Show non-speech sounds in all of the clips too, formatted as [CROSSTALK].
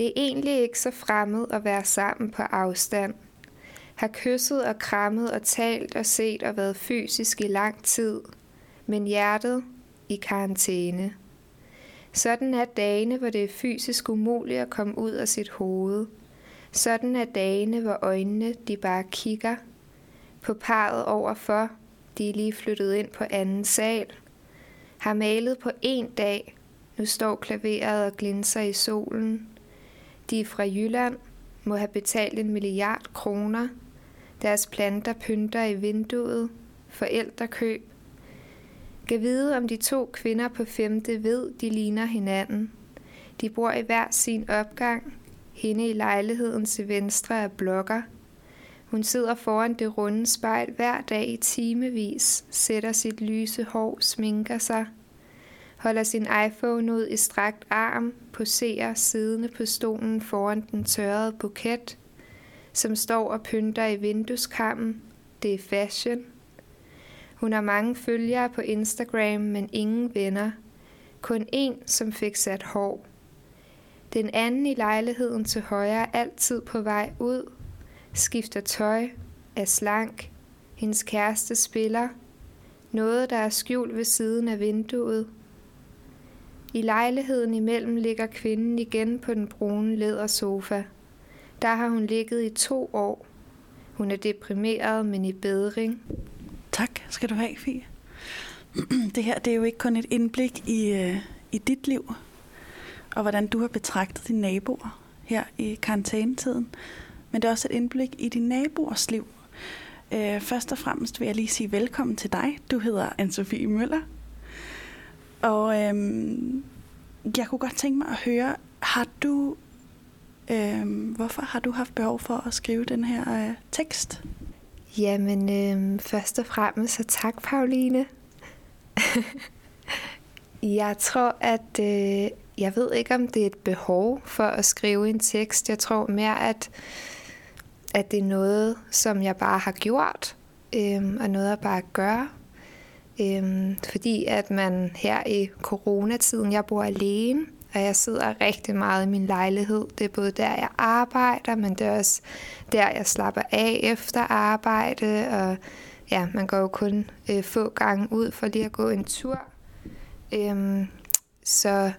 Det er egentlig ikke så fremmed at være sammen på afstand. Har kysset og krammet og talt og set og været fysisk i lang tid, men hjertet i karantæne. Sådan er dagene, hvor det er fysisk umuligt at komme ud af sit hoved. Sådan er dagene, hvor øjnene de bare kigger. På parret overfor, de er lige flyttet ind på anden sal. Har malet på en dag. Nu står klaveret og glinser i solen. De fra Jylland, må have betalt en milliard kroner. Deres planter pynter i vinduet. Forældrekøb. Kan vide, om de to kvinder på femte ved, de ligner hinanden. De bor i hver sin opgang. Hende i lejligheden til venstre er blokker. Hun sidder foran det runde spejl hver dag i timevis, sætter sit lyse hår, sminker sig, holder sin iPhone ud i strakt arm, poserer siddende på stolen foran den tørrede buket, som står og pynter i vindueskammen. Det er fashion. Hun har mange følgere på Instagram, men ingen venner. Kun en, som fik sat hår. Den anden i lejligheden til højre er altid på vej ud, skifter tøj, er slank, hendes kæreste spiller, noget der er skjult ved siden af vinduet. I lejligheden imellem ligger kvinden igen på den brune lædersofa. Der har hun ligget i to år. Hun er deprimeret, men i bedring. Tak skal du have, Fie. [CLEARS THROAT] Det her det er jo ikke kun et indblik i, øh, i dit liv, og hvordan du har betragtet dine naboer her i karantænetiden, men det er også et indblik i dine naboers liv. Øh, først og fremmest vil jeg lige sige velkommen til dig. Du hedder Anne-Sophie Møller. Og øhm, jeg kunne godt tænke mig at høre, har du, øhm, hvorfor har du haft behov for at skrive den her øh, tekst? Jamen, øhm, først og fremmest så tak, Pauline. [LAUGHS] jeg tror, at øh, jeg ved ikke, om det er et behov for at skrive en tekst. Jeg tror mere, at, at det er noget, som jeg bare har gjort, øhm, og noget, jeg bare gør. Øhm, fordi at man her i coronatiden, jeg bor alene, og jeg sidder rigtig meget i min lejlighed. Det er både der, jeg arbejder, men det er også der, jeg slapper af efter arbejde. Og ja, man går jo kun øh, få gange ud for lige at gå en tur. Øhm, så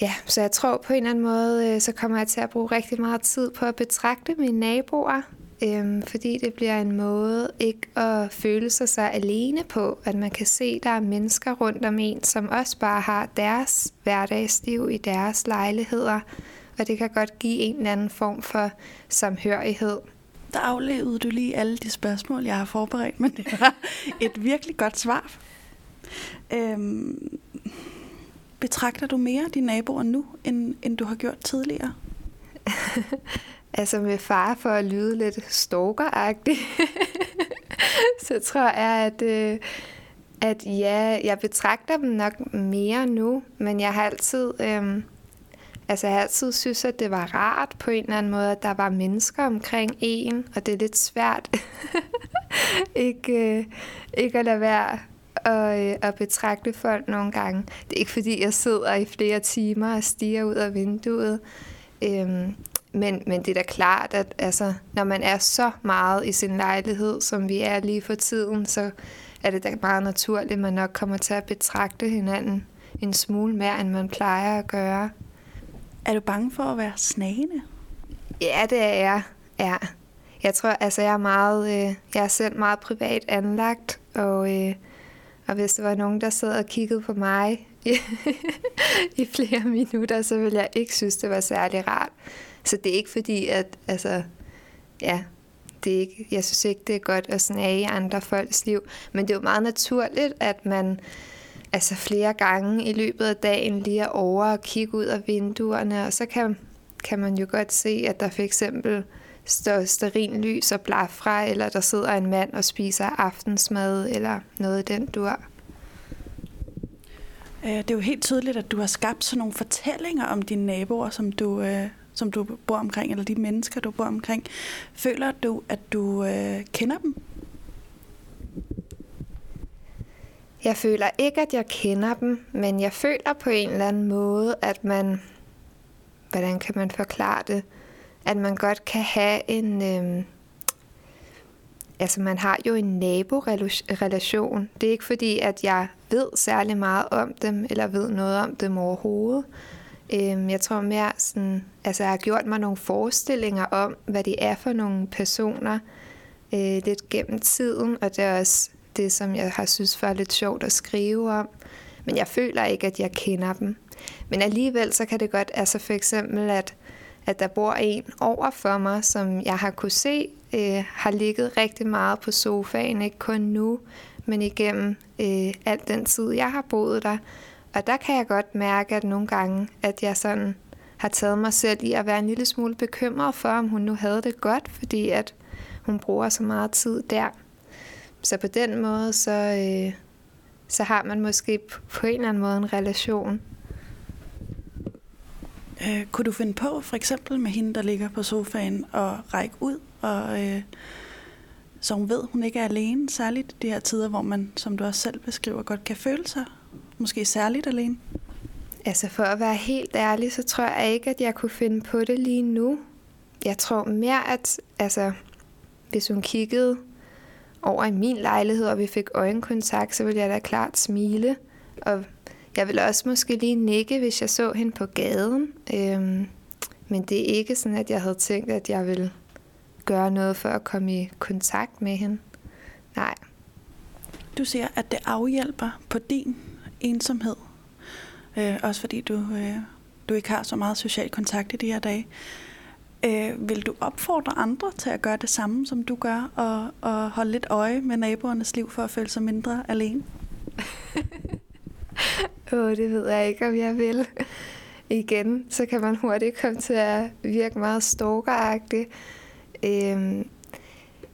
ja, så jeg tror på en eller anden måde, øh, så kommer jeg til at bruge rigtig meget tid på at betragte mine naboer Øhm, fordi det bliver en måde ikke at føle sig så alene på, at man kan se, at der er mennesker rundt om en, som også bare har deres hverdagsliv i deres lejligheder, og det kan godt give en eller anden form for samhørighed. Der aflevede du lige alle de spørgsmål, jeg har forberedt, men det var et virkelig godt svar. Øhm, betragter du mere dine naboer nu, end, end du har gjort tidligere? [LAUGHS] altså med far for at lyde lidt stalkeragtig, [LAUGHS] så tror jeg, at, øh, at ja, jeg betragter dem nok mere nu, men jeg har altid, øh, altså jeg har altid synes, at det var rart på en eller anden måde, at der var mennesker omkring en, og det er lidt svært [LAUGHS] ikke, øh, ikke at lade være at, øh, at betragte folk nogle gange. Det er ikke fordi, jeg sidder i flere timer og stiger ud af vinduet. Øhm, men, men det er da klart, at altså, når man er så meget i sin lejlighed, som vi er lige for tiden, så er det da meget naturligt, at man nok kommer til at betragte hinanden en smule mere, end man plejer at gøre. Er du bange for at være snagende? Ja, det er jeg. Ja. Jeg tror, altså jeg er meget, øh, jeg er selv meget privat anlagt, og, øh, og hvis der var nogen, der sad og kiggede på mig [LAUGHS] i flere minutter, så ville jeg ikke synes, det var særlig rart. Så det er ikke fordi, at altså, ja, det er ikke, jeg synes ikke, det er godt at snage andre folks liv. Men det er jo meget naturligt, at man altså flere gange i løbet af dagen lige er over og kigge ud af vinduerne, og så kan, kan man jo godt se, at der for eksempel står sterin lys og blafra, eller der sidder en mand og spiser aftensmad, eller noget i den dur. Øh, det er jo helt tydeligt, at du har skabt sådan nogle fortællinger om dine naboer, som du, øh, som du bor omkring, eller de mennesker, du bor omkring. Føler du, at du øh, kender dem? Jeg føler ikke, at jeg kender dem, men jeg føler på en eller anden måde, at man hvordan kan man forklare det, at man godt kan have en, øh, altså man har jo en naborelation. Det er ikke fordi, at jeg ved særlig meget om dem, eller ved noget om dem overhovedet. Øhm, jeg tror mere sådan, altså jeg har gjort mig nogle forestillinger om, hvad det er for nogle personer øh, lidt gennem tiden, og det er også det, som jeg har synes var lidt sjovt at skrive om. Men jeg føler ikke, at jeg kender dem. Men alligevel så kan det godt, altså for eksempel, at, at der bor en over for mig, som jeg har kunne se, øh, har ligget rigtig meget på sofaen, ikke kun nu, men igennem øh, al den tid, jeg har boet der. Og der kan jeg godt mærke, at nogle gange, at jeg sådan har taget mig selv i at være en lille smule bekymret for, om hun nu havde det godt, fordi at hun bruger så meget tid der. Så på den måde, så, øh, så har man måske på en eller anden måde en relation. Øh, kunne du finde på, for eksempel med hende, der ligger på sofaen, og række ud, og, øh, så hun ved, hun ikke er alene, særligt de her tider, hvor man, som du også selv beskriver, godt kan føle sig måske særligt alene? Altså for at være helt ærlig, så tror jeg ikke, at jeg kunne finde på det lige nu. Jeg tror mere, at altså, hvis hun kiggede over i min lejlighed, og vi fik øjenkontakt, så ville jeg da klart smile. Og jeg ville også måske lige nikke, hvis jeg så hende på gaden. Øhm, men det er ikke sådan, at jeg havde tænkt, at jeg ville gøre noget for at komme i kontakt med hende. Nej. Du siger, at det afhjælper på din ensomhed. Øh, også fordi du, øh, du ikke har så meget social kontakt i de her dage. Øh, vil du opfordre andre til at gøre det samme, som du gør, og, og holde lidt øje med naboernes liv for at føle sig mindre alene? [LAUGHS] Åh, oh, det ved jeg ikke, om jeg vil. Igen, så kan man hurtigt komme til at virke meget stalkeragtig. Øhm,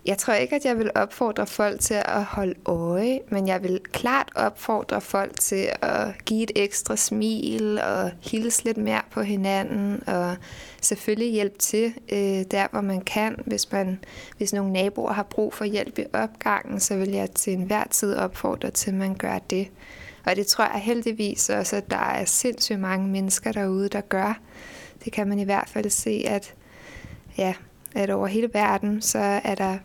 jeg tror ikke, at jeg vil opfordre folk til at holde øje, men jeg vil klart opfordre folk til at give et ekstra smil og hilse lidt mere på hinanden og selvfølgelig hjælpe til øh, der, hvor man kan. Hvis, man, hvis nogle naboer har brug for hjælp i opgangen, så vil jeg til enhver tid opfordre til, at man gør det. Og det tror jeg heldigvis også, at der er sindssygt mange mennesker derude, der gør. Det kan man i hvert fald se, at, ja, at over hele verden, så er der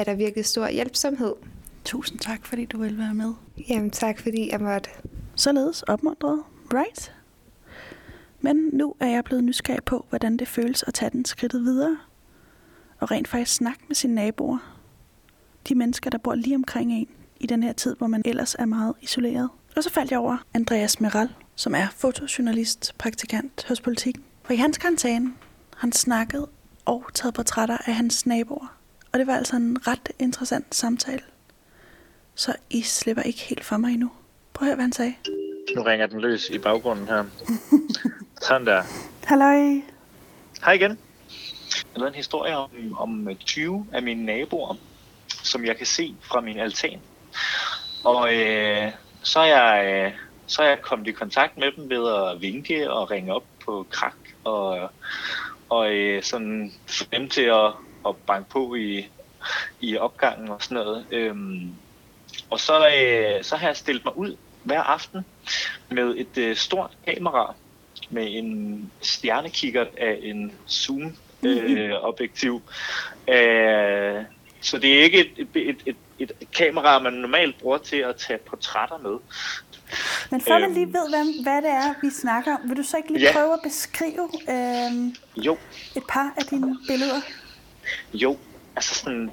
er der virkelig stor hjælpsomhed. Tusind tak, fordi du vil være med. Jamen tak, fordi jeg måtte. Således opmuntret, right? Men nu er jeg blevet nysgerrig på, hvordan det føles at tage den skridtet videre. Og rent faktisk snakke med sine naboer. De mennesker, der bor lige omkring en i den her tid, hvor man ellers er meget isoleret. Og så faldt jeg over Andreas Meral, som er fotojournalist, praktikant hos Politik. For i hans karantæne han snakket og taget portrætter af hans naboer. Og det var altså en ret interessant samtale. Så I slipper ikke helt for mig endnu. Prøv at høre, hvad han sagde. Nu ringer den løs i baggrunden her. [LAUGHS] Sådan der. Halløj. Hej igen. Jeg har en historie om, om 20 af mine naboer, som jeg kan se fra min altan. Og øh, så, er jeg, øh, så er jeg kommet i kontakt med dem ved at vinke og ringe op på krak og, og øh, sådan få dem til at at banke på i, i opgangen og sådan noget. Øhm, og så, øh, så har jeg stillet mig ud hver aften med et øh, stort kamera med en stjernekikker af en zoom øh, objektiv. Øh, så det er ikke et, et, et, et, et kamera, man normalt bruger til at tage portrætter med. Men før man lige øhm. ved, hvad, hvad det er, vi snakker om, vil du så ikke lige ja. prøve at beskrive øh, jo. et par af dine billeder? Jo, altså sådan,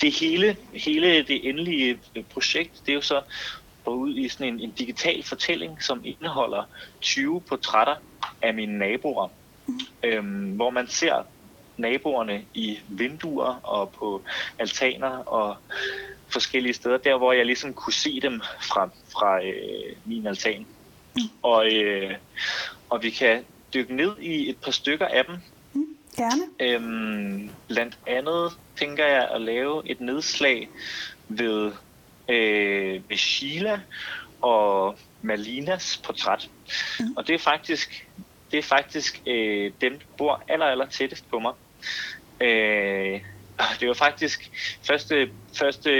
det hele, hele det endelige projekt, det er jo så gå ud i sådan en, en digital fortælling, som indeholder 20 portrætter af mine naboer, mm. øhm, hvor man ser naboerne i vinduer og på altaner og forskellige steder, der hvor jeg ligesom kunne se dem fra, fra øh, min altan. Mm. Og, øh, og vi kan dykke ned i et par stykker af dem, Gerne. Øhm, blandt andet tænker jeg at lave et nedslag ved, øh, ved Sheila og Malinas portræt. Mm. Og det er faktisk, det er faktisk øh, dem, der bor aller, aller tættest på mig. Øh, det var faktisk første, første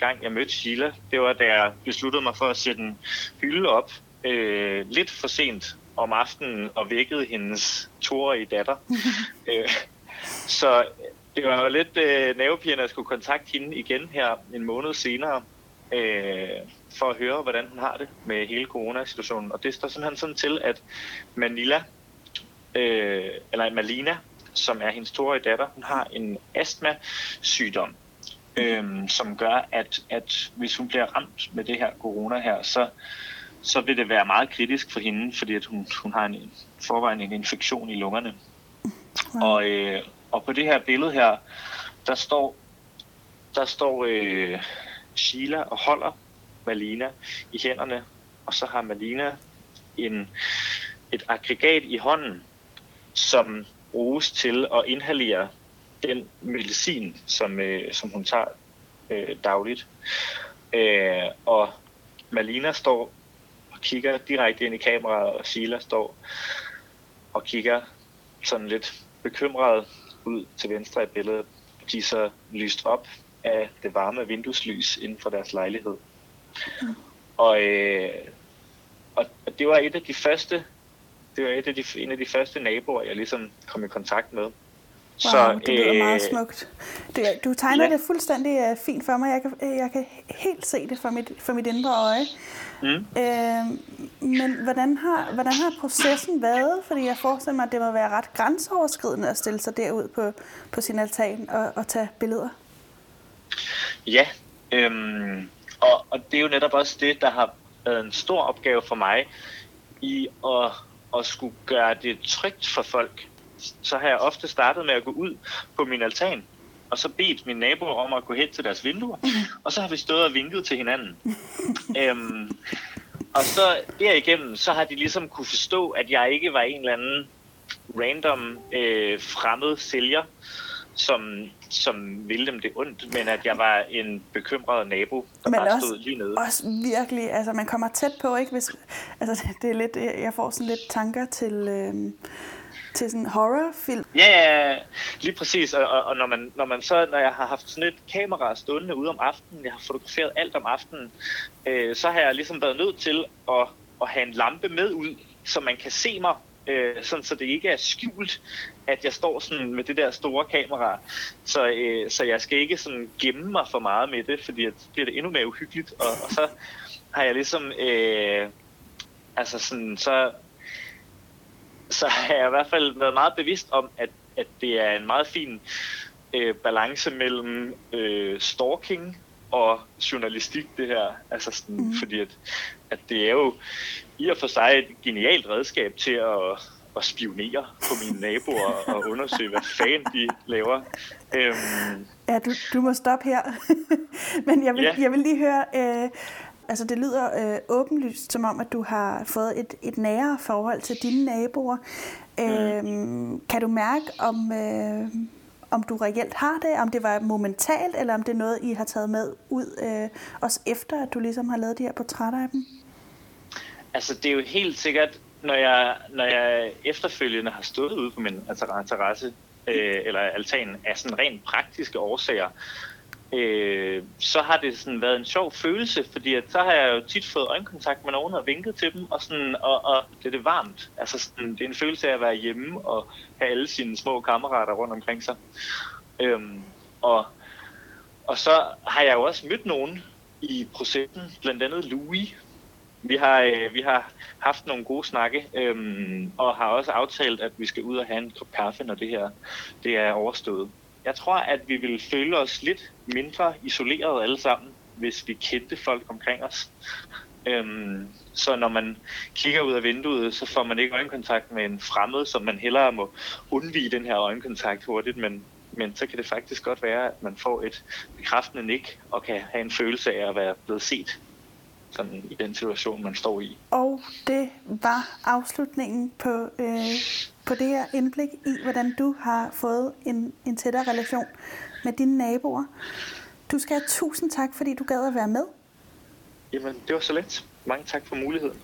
gang, jeg mødte Sheila. Det var, da jeg besluttede mig for at sætte en hylde op. Øh, lidt for sent om aftenen og vækkede hendes toårige datter. [LAUGHS] øh, så det var jo lidt øh, nervepirrende at skulle kontakte hende igen her en måned senere, øh, for at høre, hvordan hun har det med hele coronasituationen. Og det står simpelthen sådan til, at Manila, øh, eller Malina, som er hendes toårige datter, hun har en astma-sygdom, øh, som gør, at, at hvis hun bliver ramt med det her corona her, så, så vil det være meget kritisk for hende, fordi at hun, hun har en forvejen en infektion i lungerne. Wow. Og, øh, og på det her billede her, der står, der står øh, Sheila og holder Malina i hænderne, og så har Malina en, et aggregat i hånden, som bruges til at inhalere den medicin, som, øh, som hun tager øh, dagligt. Øh, og Malina står kigger direkte ind i kameraet, og Sheila står og kigger sådan lidt bekymret ud til venstre i billedet. De er så lyst op af det varme vindueslys inden for deres lejlighed. Mm. Og, øh, og, og det var et af de første, det var et af de, en af de første naboer, jeg ligesom kom i kontakt med. Wow, så, det lyder øh, meget smukt. Det, du tegner ja. det fuldstændig uh, fint for mig. Jeg kan, jeg kan helt se det for mit, for mit indre øje. Mm. Øh, men hvordan har, hvordan har processen været? Fordi jeg forestiller mig, at det må være ret grænseoverskridende at stille sig derud på, på sin altan og, og tage billeder. Ja, øhm, og, og det er jo netop også det, der har været en stor opgave for mig i at, at skulle gøre det trygt for folk. Så har jeg ofte startet med at gå ud på min altan, og så bedt mine naboer om at gå hen til deres vinduer, og så har vi stået og vinket til hinanden. [LAUGHS] øhm, og så derigennem, så har de ligesom kunne forstå, at jeg ikke var en eller anden random øh, fremmed sælger, som, som ville dem det ondt, men at jeg var en bekymret nabo, der men bare også, stod lige nede. også virkelig, altså man kommer tæt på, ikke? Hvis, altså det er lidt, jeg får sådan lidt tanker til, øh, til sådan en horrorfilm. Ja, ja, lige præcis, og, og, og når, man, når man så, når jeg har haft sådan et kamera stående ude om aftenen, jeg har fotograferet alt om aftenen, øh, så har jeg ligesom været nødt til at, at have en lampe med ud, så man kan se mig øh, sådan så det ikke er skjult, at jeg står sådan med det der store kamera. Så, øh, så jeg skal ikke sådan gemme mig for meget med det, fordi det bliver det endnu mere uhyggeligt. Og, og så har jeg ligesom, øh, altså sådan, så, så [LAUGHS] har jeg i hvert fald været meget bevidst om, at, at det er en meget fin øh, balance mellem øh, stalking og journalistik, det her. Altså sådan, mm. fordi at, at det er jo i og for sig et genialt redskab til at, at spionere på mine naboer og [LAUGHS] undersøge, hvad fanden de laver. Øhm, ja, du, du må stoppe her. [LAUGHS] Men jeg vil, ja. jeg vil lige høre, øh, altså det lyder øh, åbenlyst som om, at du har fået et, et nære forhold til dine naboer. Mm. Øh, kan du mærke, om... Øh, om du reelt har det, om det var momentalt, eller om det er noget, I har taget med ud, øh, også efter at du ligesom har lavet de her portrætter af dem? Altså, det er jo helt sikkert, når jeg, når jeg efterfølgende har stået ude på min terrasse, øh, eller altan, af sådan rent praktiske årsager, øh, så har det sådan været en sjov følelse, fordi at så har jeg jo tit fået øjenkontakt med nogen og vinket til dem, og, sådan, og, og det er det varmt. Altså sådan, det er en følelse af at være hjemme og have alle sine små kammerater rundt omkring sig. Øhm, og, og så har jeg jo også mødt nogen i processen, blandt andet Louis. Vi har, øh, vi har haft nogle gode snakke, øhm, og har også aftalt, at vi skal ud og have en kop kaffe, når det her det er overstået jeg tror, at vi ville føle os lidt mindre isoleret alle sammen, hvis vi kendte folk omkring os. Øhm, så når man kigger ud af vinduet, så får man ikke øjenkontakt med en fremmed, som man hellere må undvige den her øjenkontakt hurtigt, men, men så kan det faktisk godt være, at man får et bekræftende nik og kan have en følelse af at være blevet set sådan i den situation, man står i. Og det var afslutningen på, øh, på det her indblik i, hvordan du har fået en, en tættere relation med dine naboer. Du skal have tusind tak, fordi du gad at være med. Jamen, det var så let. Mange tak for muligheden.